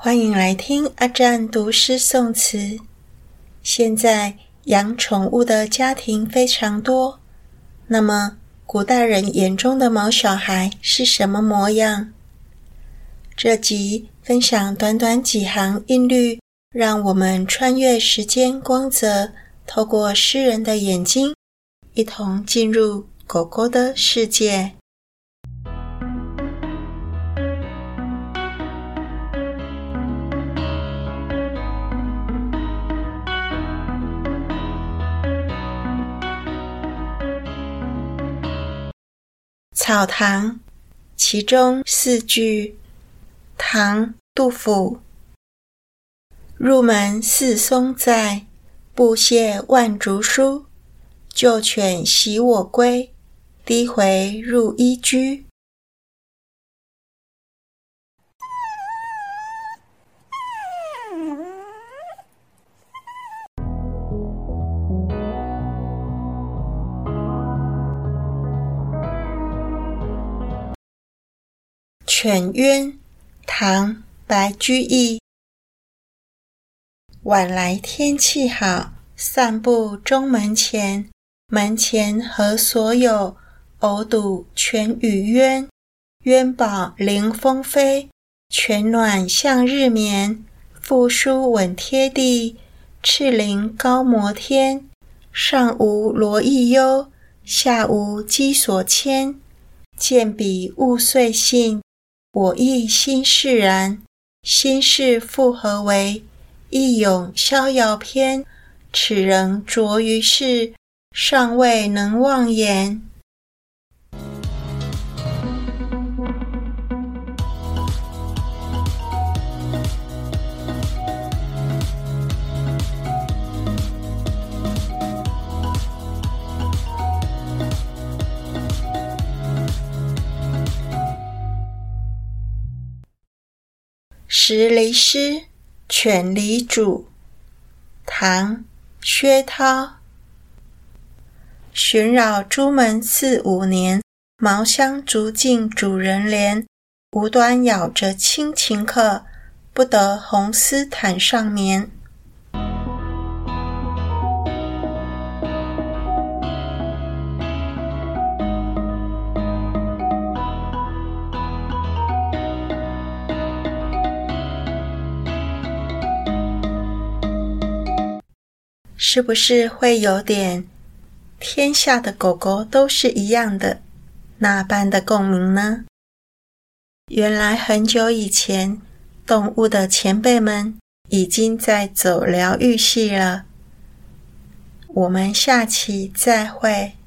欢迎来听阿占读诗诵词。现在养宠物的家庭非常多，那么古代人眼中的毛小孩是什么模样？这集分享短短几行韵律，让我们穿越时间光泽，透过诗人的眼睛，一同进入狗狗的世界。草堂，其中四句。唐·杜甫。入门似松在，布谢万竹疏。旧犬袭我归，低回入衣居。犬渊，唐·白居易。晚来天气好，散步中门前。门前何所有？偶睹犬与渊。渊饱凌风飞，犬暖向日眠。复书稳贴地，赤翎高摩天。上无罗意忧，下无机所牵。见彼物遂兴。我亦心释然，心事复何为？一咏逍遥篇，此人着于世，尚未能忘言。十离诗，犬离主，唐·薛涛。寻扰朱门四五年，茅香逐尽主人怜。无端咬着亲情客，不得红丝毯上眠。是不是会有点“天下的狗狗都是一样的”那般的共鸣呢？原来很久以前，动物的前辈们已经在走疗愈系了。我们下期再会。